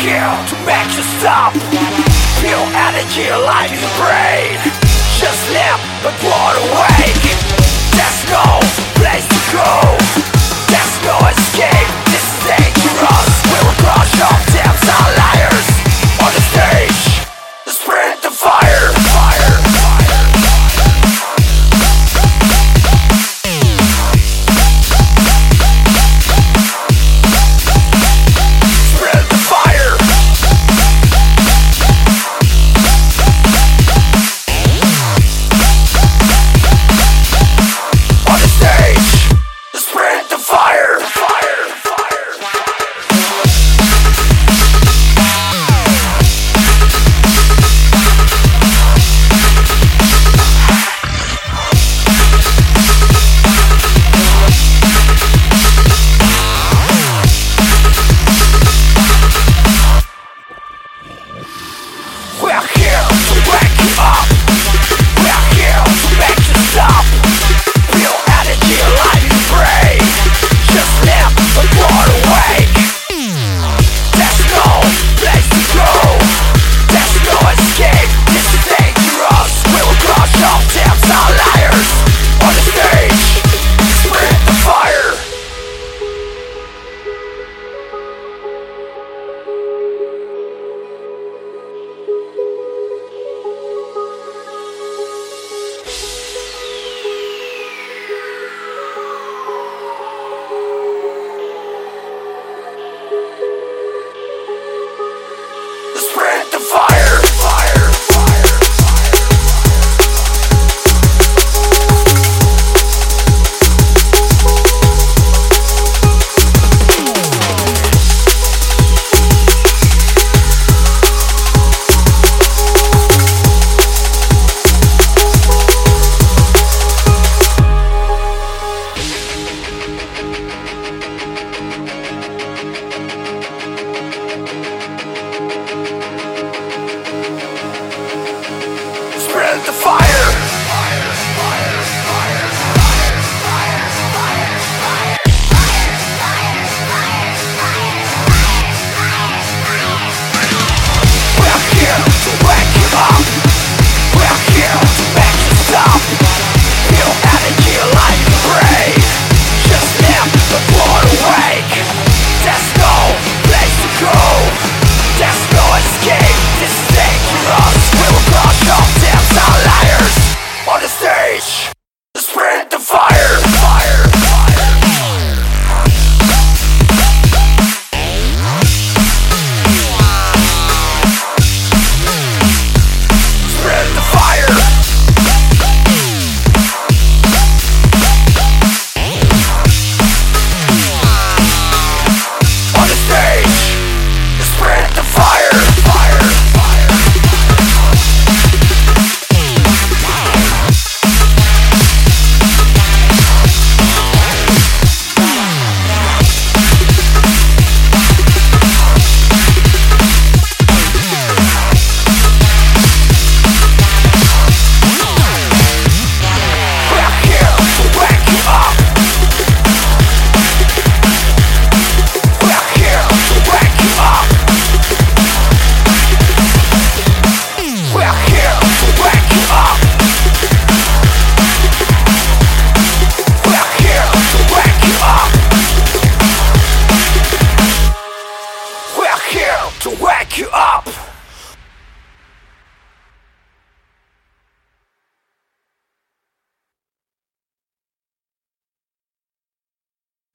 here to make you stop. Feel energy like your brain. Just live, but won't awake.